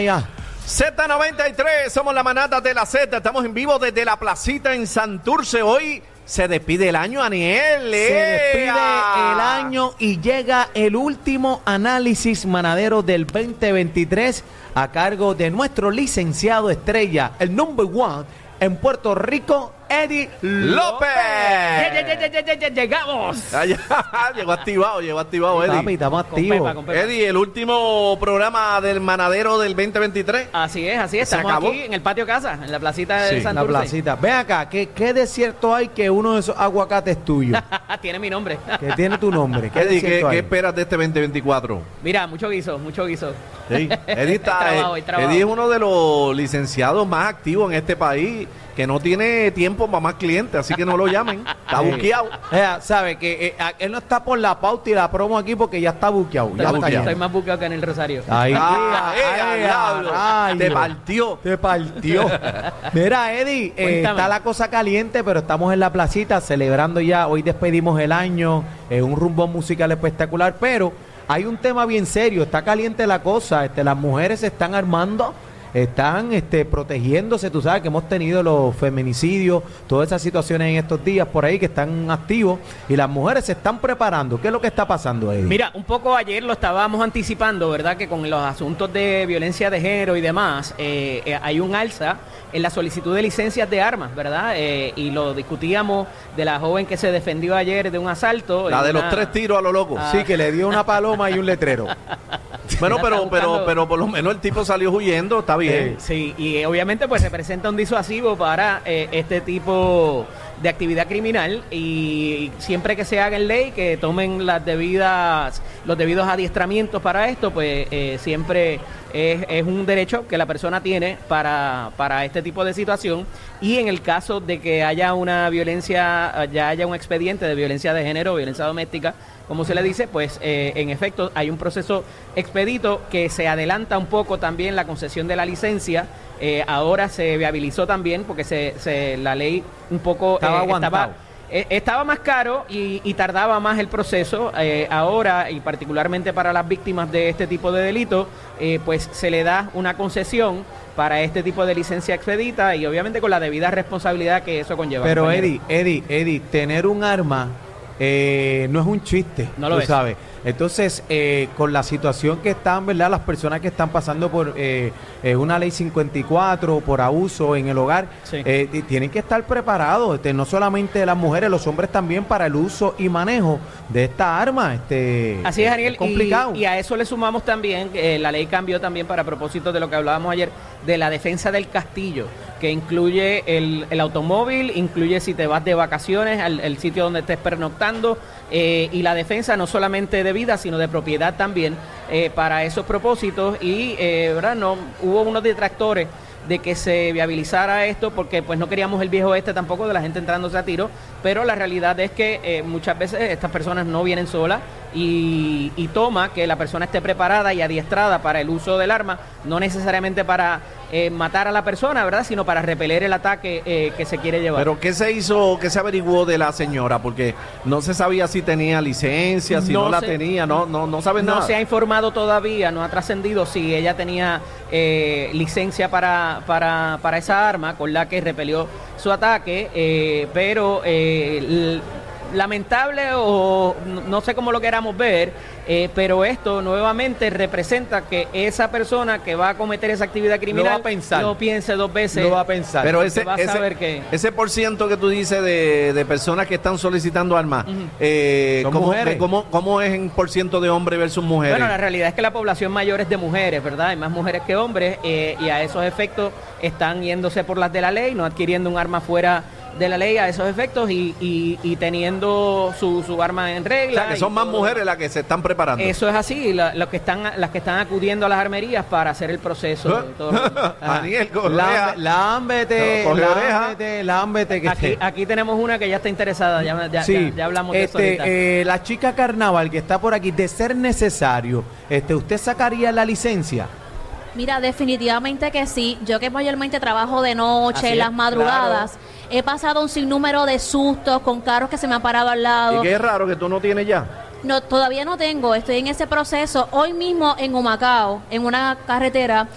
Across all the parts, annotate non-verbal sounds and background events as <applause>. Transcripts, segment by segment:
Ya. Z93, somos la manata de la Z. Estamos en vivo desde la placita en Santurce. Hoy se despide el año, Aniel. Se despide el año y llega el último análisis manadero del 2023 a cargo de nuestro licenciado estrella, el number one en Puerto Rico, Eddie López. Llegamos. Ay, <laughs> llegó activado, llegó activado, Papi, Eddie. estamos Con Pepa, activos. con Pepa. Eddie, el último programa del manadero del 2023. Así es, así es. ¿Se Estamos acabó? aquí en el patio casa, en la placita Sí, de en La placita. Ven acá, ¿qué, qué desierto hay que uno de esos aguacates es tuyo? <laughs> Tiene mi nombre. que tiene tu nombre. ¿Qué Eddie, ¿qué, desierto qué hay? esperas de este 2024? Mira, mucho guiso, mucho guiso. Sí, <laughs> Eddie, está, trabajo, hay eh, trabajo. Eddie es uno de los licenciados más activos en este país que no tiene tiempo para más clientes, así que no lo llamen. Está buqueado. Eh, sabe que eh, él no está por la pauta y la promo aquí porque ya está buqueado. Estoy, Ya más, está buqueado. estoy más buqueado que en el Rosario. Ay, Ah, ay, eh, ay, diablo. ay, Te partió. Te partió. <laughs> Mira, Eddie, eh, está la cosa caliente, pero estamos en la placita celebrando ya. Hoy despedimos el año, eh, un rumbo musical espectacular, pero hay un tema bien serio. Está caliente la cosa. Este, las mujeres se están armando. Están este, protegiéndose, tú sabes que hemos tenido los feminicidios, todas esas situaciones en estos días por ahí que están activos y las mujeres se están preparando. ¿Qué es lo que está pasando, Eddie? Mira, un poco ayer lo estábamos anticipando, ¿verdad? Que con los asuntos de violencia de género y demás, eh, eh, hay un alza en la solicitud de licencias de armas, ¿verdad? Eh, y lo discutíamos de la joven que se defendió ayer de un asalto. La de los tres tiros a lo loco. Ah. Sí, que le dio una paloma y un letrero. <laughs> <laughs> Bueno, pero, pero, pero por lo menos el tipo salió huyendo, está bien. Sí, y eh, obviamente pues representa un disuasivo para eh, este tipo de actividad criminal y siempre que se haga en ley que tomen las debidas los debidos adiestramientos para esto pues eh, siempre es, es un derecho que la persona tiene para, para este tipo de situación y en el caso de que haya una violencia ya haya un expediente de violencia de género violencia doméstica como se le dice, pues eh, en efecto hay un proceso expedito que se adelanta un poco también la concesión de la licencia. Eh, ahora se viabilizó también porque se, se- la ley un poco Estaba eh, aguantado. Eh, estaba más caro y, y tardaba más el proceso. Eh, ahora, y particularmente para las víctimas de este tipo de delito, eh, pues se le da una concesión para este tipo de licencia expedita y obviamente con la debida responsabilidad que eso conlleva. Pero compañero. Eddie, Eddie, Eddie, tener un arma eh, no es un chiste, No lo tú es. sabes. Entonces, eh, con la situación que están, ¿verdad? Las personas que están pasando por eh, eh, una ley 54, por abuso en el hogar, Sí. eh, tienen que estar preparados, este, no solamente las mujeres, los hombres también para el uso y manejo de esta arma. Este, Así es, Daniel. complicado. Y, y a eso le sumamos también, que eh, la ley cambió también para propósito de lo que hablábamos ayer, de la defensa del castillo, que incluye el, el automóvil, incluye si te vas de vacaciones al el sitio donde estés pernoctando, eh, y la defensa no solamente de vida, sino de propiedad también eh, para esos propósitos. Y, eh, hubo unos detractores de que se viabilizara esto porque pues no queríamos el viejo este tampoco de la gente entrándose a tiro pero la realidad es que eh, muchas veces estas personas no vienen solas y, y toma que la persona esté preparada y adiestrada para el uso del arma no necesariamente para eh, matar a la persona verdad sino para repeler el ataque eh, que se quiere llevar Pero ¿qué se hizo, qué se averiguó de la señora? Porque no se sabía si tenía licencia, si no, No la se- tenía, no, no, no saben no nada. se ha informado todavía, no ha trascendido si ella tenía eh, licencia para, para, para esa arma con la que repelió su ataque, eh, pero eh, lamentable o no- no sé cómo lo queramos ver, eh, pero esto nuevamente representa que esa persona que va a cometer esa actividad criminal va a pensar. lo piense dos veces. Lo va a pensar. Pero ese, va a ese, saber que- ese por ciento que tú dices de, de personas que están solicitando armas, eh, Son ¿cómo, mujeres. cómo- cómo es en por ciento de hombres versus mujeres? Bueno, la realidad es que la población mayor es de mujeres, ¿verdad? Hay más mujeres que hombres eh, y a esos efectos están yéndose por las de la ley, no adquiriendo un arma fuera de la ley a esos efectos y, y- y teniendo su, su arma en o regla. sea, que son más todo. mujeres las que se están preparando. Eso es así, la- los que están, las que están acudiendo a las armerías para hacer el proceso. todo. <laughs> Daniel. Lámbete, oreja. lámbete, lámbete, que Aquí, aquí tenemos una que ya está interesada, ya, ya- Sí, ya- ya hablamos de eso este, eh, la chica carnaval que está por aquí, de ser necesario, este, ¿usted sacaría la licencia? Mira, definitivamente que sí. Yo que mayormente trabajo de noche, en es, las madrugadas, he pasado un sinnúmero de sustos con carros que se me han parado al Y lado. qué raro que tú no tienes ya. No, todavía no tengo, estoy en ese proceso. Hoy mismo en Humacao, en una carretera,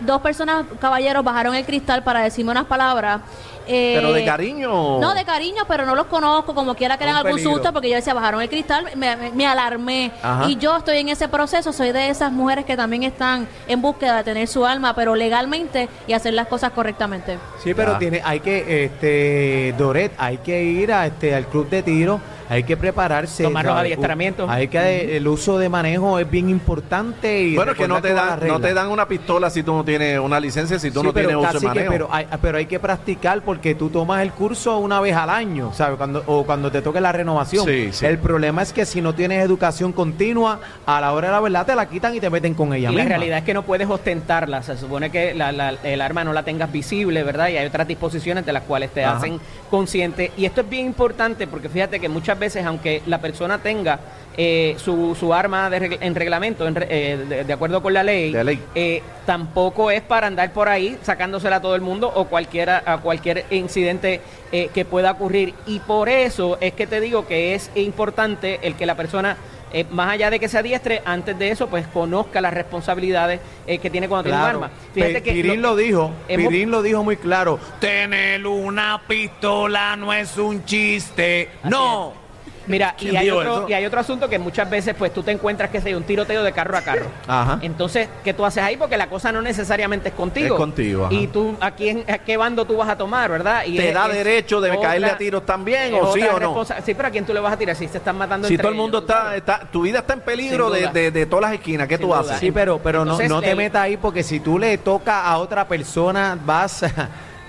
dos personas, caballeros, bajaron el cristal para decirme unas palabras. eh, Pero de cariño. No, de cariño, pero no los conozco, como quiera que eran algún peligro. susto, porque yo decía, bajaron el cristal, me, me- me alarmé. Ajá. Y yo estoy en ese proceso, soy de esas mujeres que también están en búsqueda de tener su alma, pero legalmente y hacer las cosas correctamente. Sí, pero Ya. tiene, hay que, este, Doret, hay que ir a, este, al club de tiro, hay que prepararse. Tomar los adiestramientos. Hay que, el uso de manejo es bien importante y Bueno, es que no te, dan, no te dan una pistola si tú no tienes una licencia, si tú Sí, no tienes uso de que- manejo. pero, hay, pero hay que practicar porque tú tomas el curso una vez al año, ¿sabes? Cuando, o cuando te toque la renovación. Sí, sí. El problema es que si no tienes educación continua, a la hora de la verdad te la quitan y te meten con ella Y la misma. realidad es que no puedes ostentarla. Se supone que la- la- el arma no la tengas visible, ¿verdad? Y hay otras disposiciones de las cuales te Ajá. hacen consciente. Y esto es bien importante porque fíjate que muchas veces, aunque la persona tenga eh, su, su arma de reg- en reglamento, en re- eh, de, de acuerdo con la ley, eh, tampoco es para andar por ahí sacándosela a todo el mundo o cualquiera a cualquier incidente eh, que pueda ocurrir. Y por eso es que te digo que es importante el que la persona eh, más allá de que se adiestre, antes de eso, pues conozca las responsabilidades eh, que tiene cuando Claro. tiene un arma. Fíjate que Pirín lo, dijo, hemos- Pirín lo dijo muy claro. Tener una pistola no es un chiste. no. Mira, y ¿Quién hay, otro, eso? y hay otro asunto que muchas veces pues tú te encuentras que es un tiroteo de carro a carro. Ajá. Entonces, ¿qué tú haces ahí? Porque la cosa no necesariamente es contigo. Es contigo, ajá. Y tú, ¿a, quién, ¿a qué bando tú vas a tomar, verdad? Y ¿Te es- da es derecho de otra- caerle a tiros también, o sí otra o no? Sí, pero ¿a quién tú le vas a tirar si se están matando Si entre todo el mundo ellos, está, está, tu vida está en peligro de, de- de todas las esquinas, ¿qué Sin tú duda. haces? Sí, pero, pero no, no te el- metas ahí porque si tú le tocas a otra persona, vas,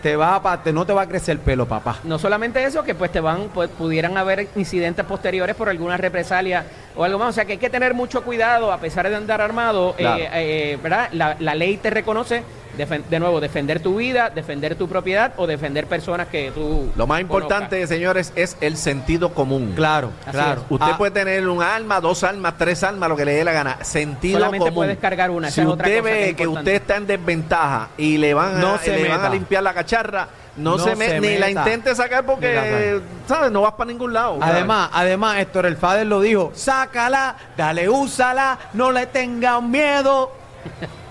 te va a, te, no te va a crecer el pelo, papá. No solamente eso, que pues te van, pues, pudieran haber incidentes posteriores por alguna represalia o algo más. O sea que hay que tener mucho cuidado, a pesar de andar armado, Claro. eh, eh, ¿verdad? La, la ley te reconoce, de nuevo, defender tu vida, defender tu propiedad o defender personas que tú. Lo más conozcas. importante, señores, es el sentido común. Claro, Así claro. es. Usted Ah, puede tener un arma, dos armas, tres armas, lo que le dé la gana. Sentido Solamente común. puedes cargar una, esa Si es otra usted cosa que ve es que, usted está en desventaja y le van a, No se le van a limpiar la cacharra, no, No se, me- se ni la intente sacar porque. ¿sabes? No vas para ningún lado. ¿sabes? Además, además, Héctor El Fader lo dijo, sácala, dale, úsala, no le tengan miedo. <laughs>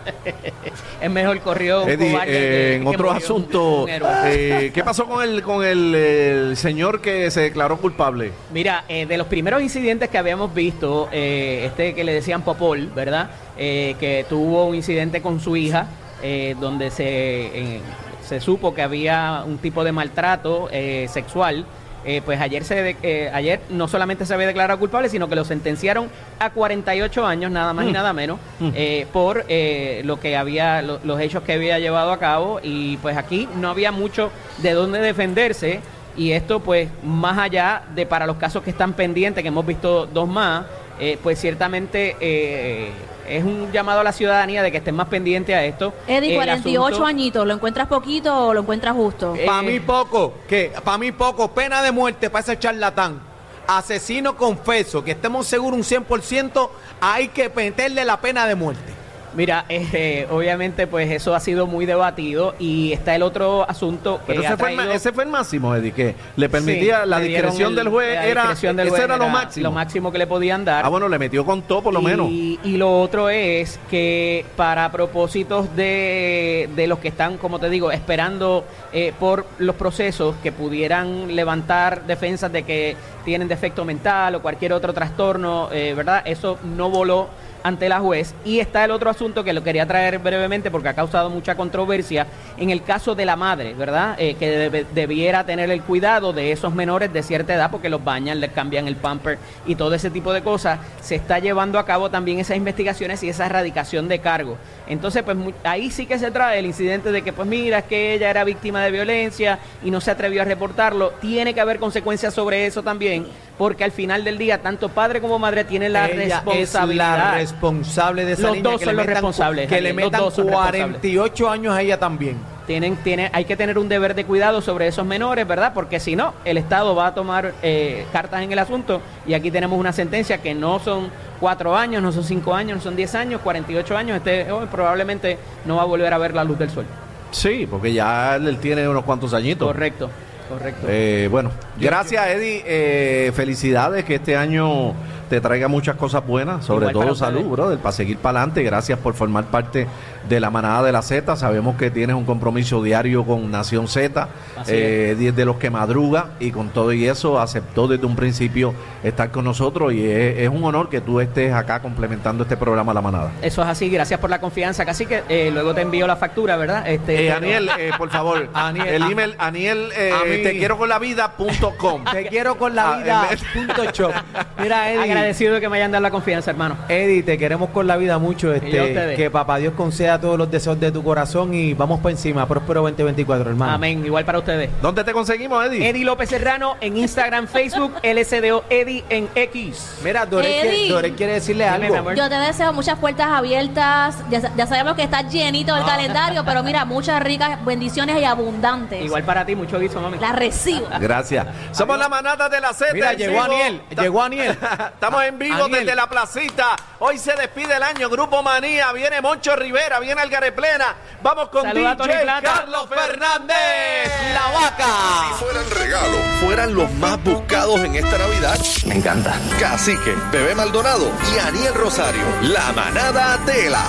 Es mejor corrió Eddie, eh, que- en otros asuntos, eh, ¿qué pasó con el con el, el señor que se declaró culpable? Mira, eh, de los primeros incidentes que habíamos visto, eh, este que le decían Popol, ¿verdad? Eh, que tuvo un incidente con su hija, eh, donde se, se supo que había un tipo de maltrato eh, sexual. Eh, pues ayer se de- eh, ayer no solamente se había declarado culpable, sino que lo sentenciaron a 48 años, nada más y nada menos, eh, por lo que había, lo- los hechos que había llevado a cabo. Y pues aquí no había mucho de dónde defenderse. Y esto, pues, más allá de para los casos que están pendientes, que hemos visto dos más, pues ciertamente es un llamado a la ciudadanía de que estén más pendientes a esto. Eddie, El 48 asunto- añitos, ¿lo encuentras poquito o lo encuentras justo? Eh, Para mí poco, que para mí poco, pena de muerte para ese charlatán. Asesino confeso, que estemos seguros un 100%, hay que meterle la pena de muerte. Mira, eh, obviamente, pues eso ha sido muy debatido y está el otro asunto que Pero ha ese fue, el, ma- traído- ese fue el máximo, Eddie, que le permitía Sí, la le discreción el- juez, la era, discreción del ese juez era lo máximo. Lo máximo que le podían dar. Ah, bueno, le metió con todo por lo y, menos. Y lo otro es que para propósitos de, de los que están, como te digo, esperando eh, por los procesos que pudieran levantar defensas de que tienen defecto mental o cualquier otro trastorno, eh, ¿verdad? Eso no voló ante la juez. Y está el otro asunto que lo quería traer brevemente porque ha causado mucha controversia en el caso de la madre, ¿verdad? Eh, que debe- debiera tener el cuidado de esos menores de cierta edad porque los bañan, les cambian el pamper y todo ese tipo de cosas. Se está llevando a cabo también esas investigaciones y esa erradicación de cargo. Entonces, pues ahí sí que se trae el incidente de que, pues mira, es que ella era víctima de violencia y no se atrevió a reportarlo. Tiene que haber consecuencias sobre eso también, porque al final del día, tanto padre como madre tienen la Ella es responsabilidad. la responsable de esa Los niña. dos que son le los metan responsables, Que le metan dos son responsables. 48 años a ella también. Tienen, tiene, hay que tener un deber de cuidado sobre esos menores, ¿verdad? Porque si no, el Estado va a tomar eh, cartas en el asunto y aquí tenemos una sentencia que no son cuatro años, no son cinco años, no son diez años, 48 años, este hoy probablemente no va a volver a ver la luz del sol. Sí, porque ya él tiene unos cuantos añitos. Correcto, correcto. Eh, bueno, gracias Eddie, eh, felicidades que este año te traiga muchas cosas buenas, sobre todo salud, brother, para seguir para adelante. Gracias por formar parte de la manada de la Z. Sabemos que tienes un compromiso diario con Nación Z, eh, de los que madruga y con todo y eso aceptó desde un principio estar con nosotros y es, es un honor que tú estés acá complementando este programa La Manada. Eso es así, gracias por la confianza. Casi que eh, luego te envío la factura, ¿verdad? Este, Eh, pero- Aniel, eh, por favor, <laughs> Aniel, el email, Aniel, eh, te quiero con la vida.com. Te quiero con la vida. punto shop. Mira, Eddie. agradecido de que me hayan dado la confianza, hermano. Eddie, te queremos con la vida mucho. Y yo a Este, que papá Dios conceda todos los deseos de tu corazón y vamos para encima. Próspero 2024, hermano. Amén, igual para ustedes. ¿Dónde te conseguimos, Eddie? Eddie López Serrano en Instagram, Facebook, <laughs> LSDO Eddie en X. Mira, Dorel, Eddie. quiere, Dorel quiere decirle Dime, algo. Yo te deseo muchas puertas abiertas. Ya, ya sabemos que está llenito el Ah. calendario, pero mira, muchas ricas bendiciones y abundantes. Igual para ti, mucho guiso, mami. La recibo. Gracias. Somos la manada de la Z. Mira, llegó. Aniel, llegó <laughs> Aniel. Estamos en vivo Aniel. desde la placita. Hoy se despide el año. Grupo Manía. Viene Moncho Rivera. Viene Algareplena. Vamos con Saluda DJ. Carlos Fernández. La vaca. Si fueran regalos, fueran los más buscados en esta Navidad. Me encanta. Cacique, Bebé Maldonado y Aniel Rosario. La manada de la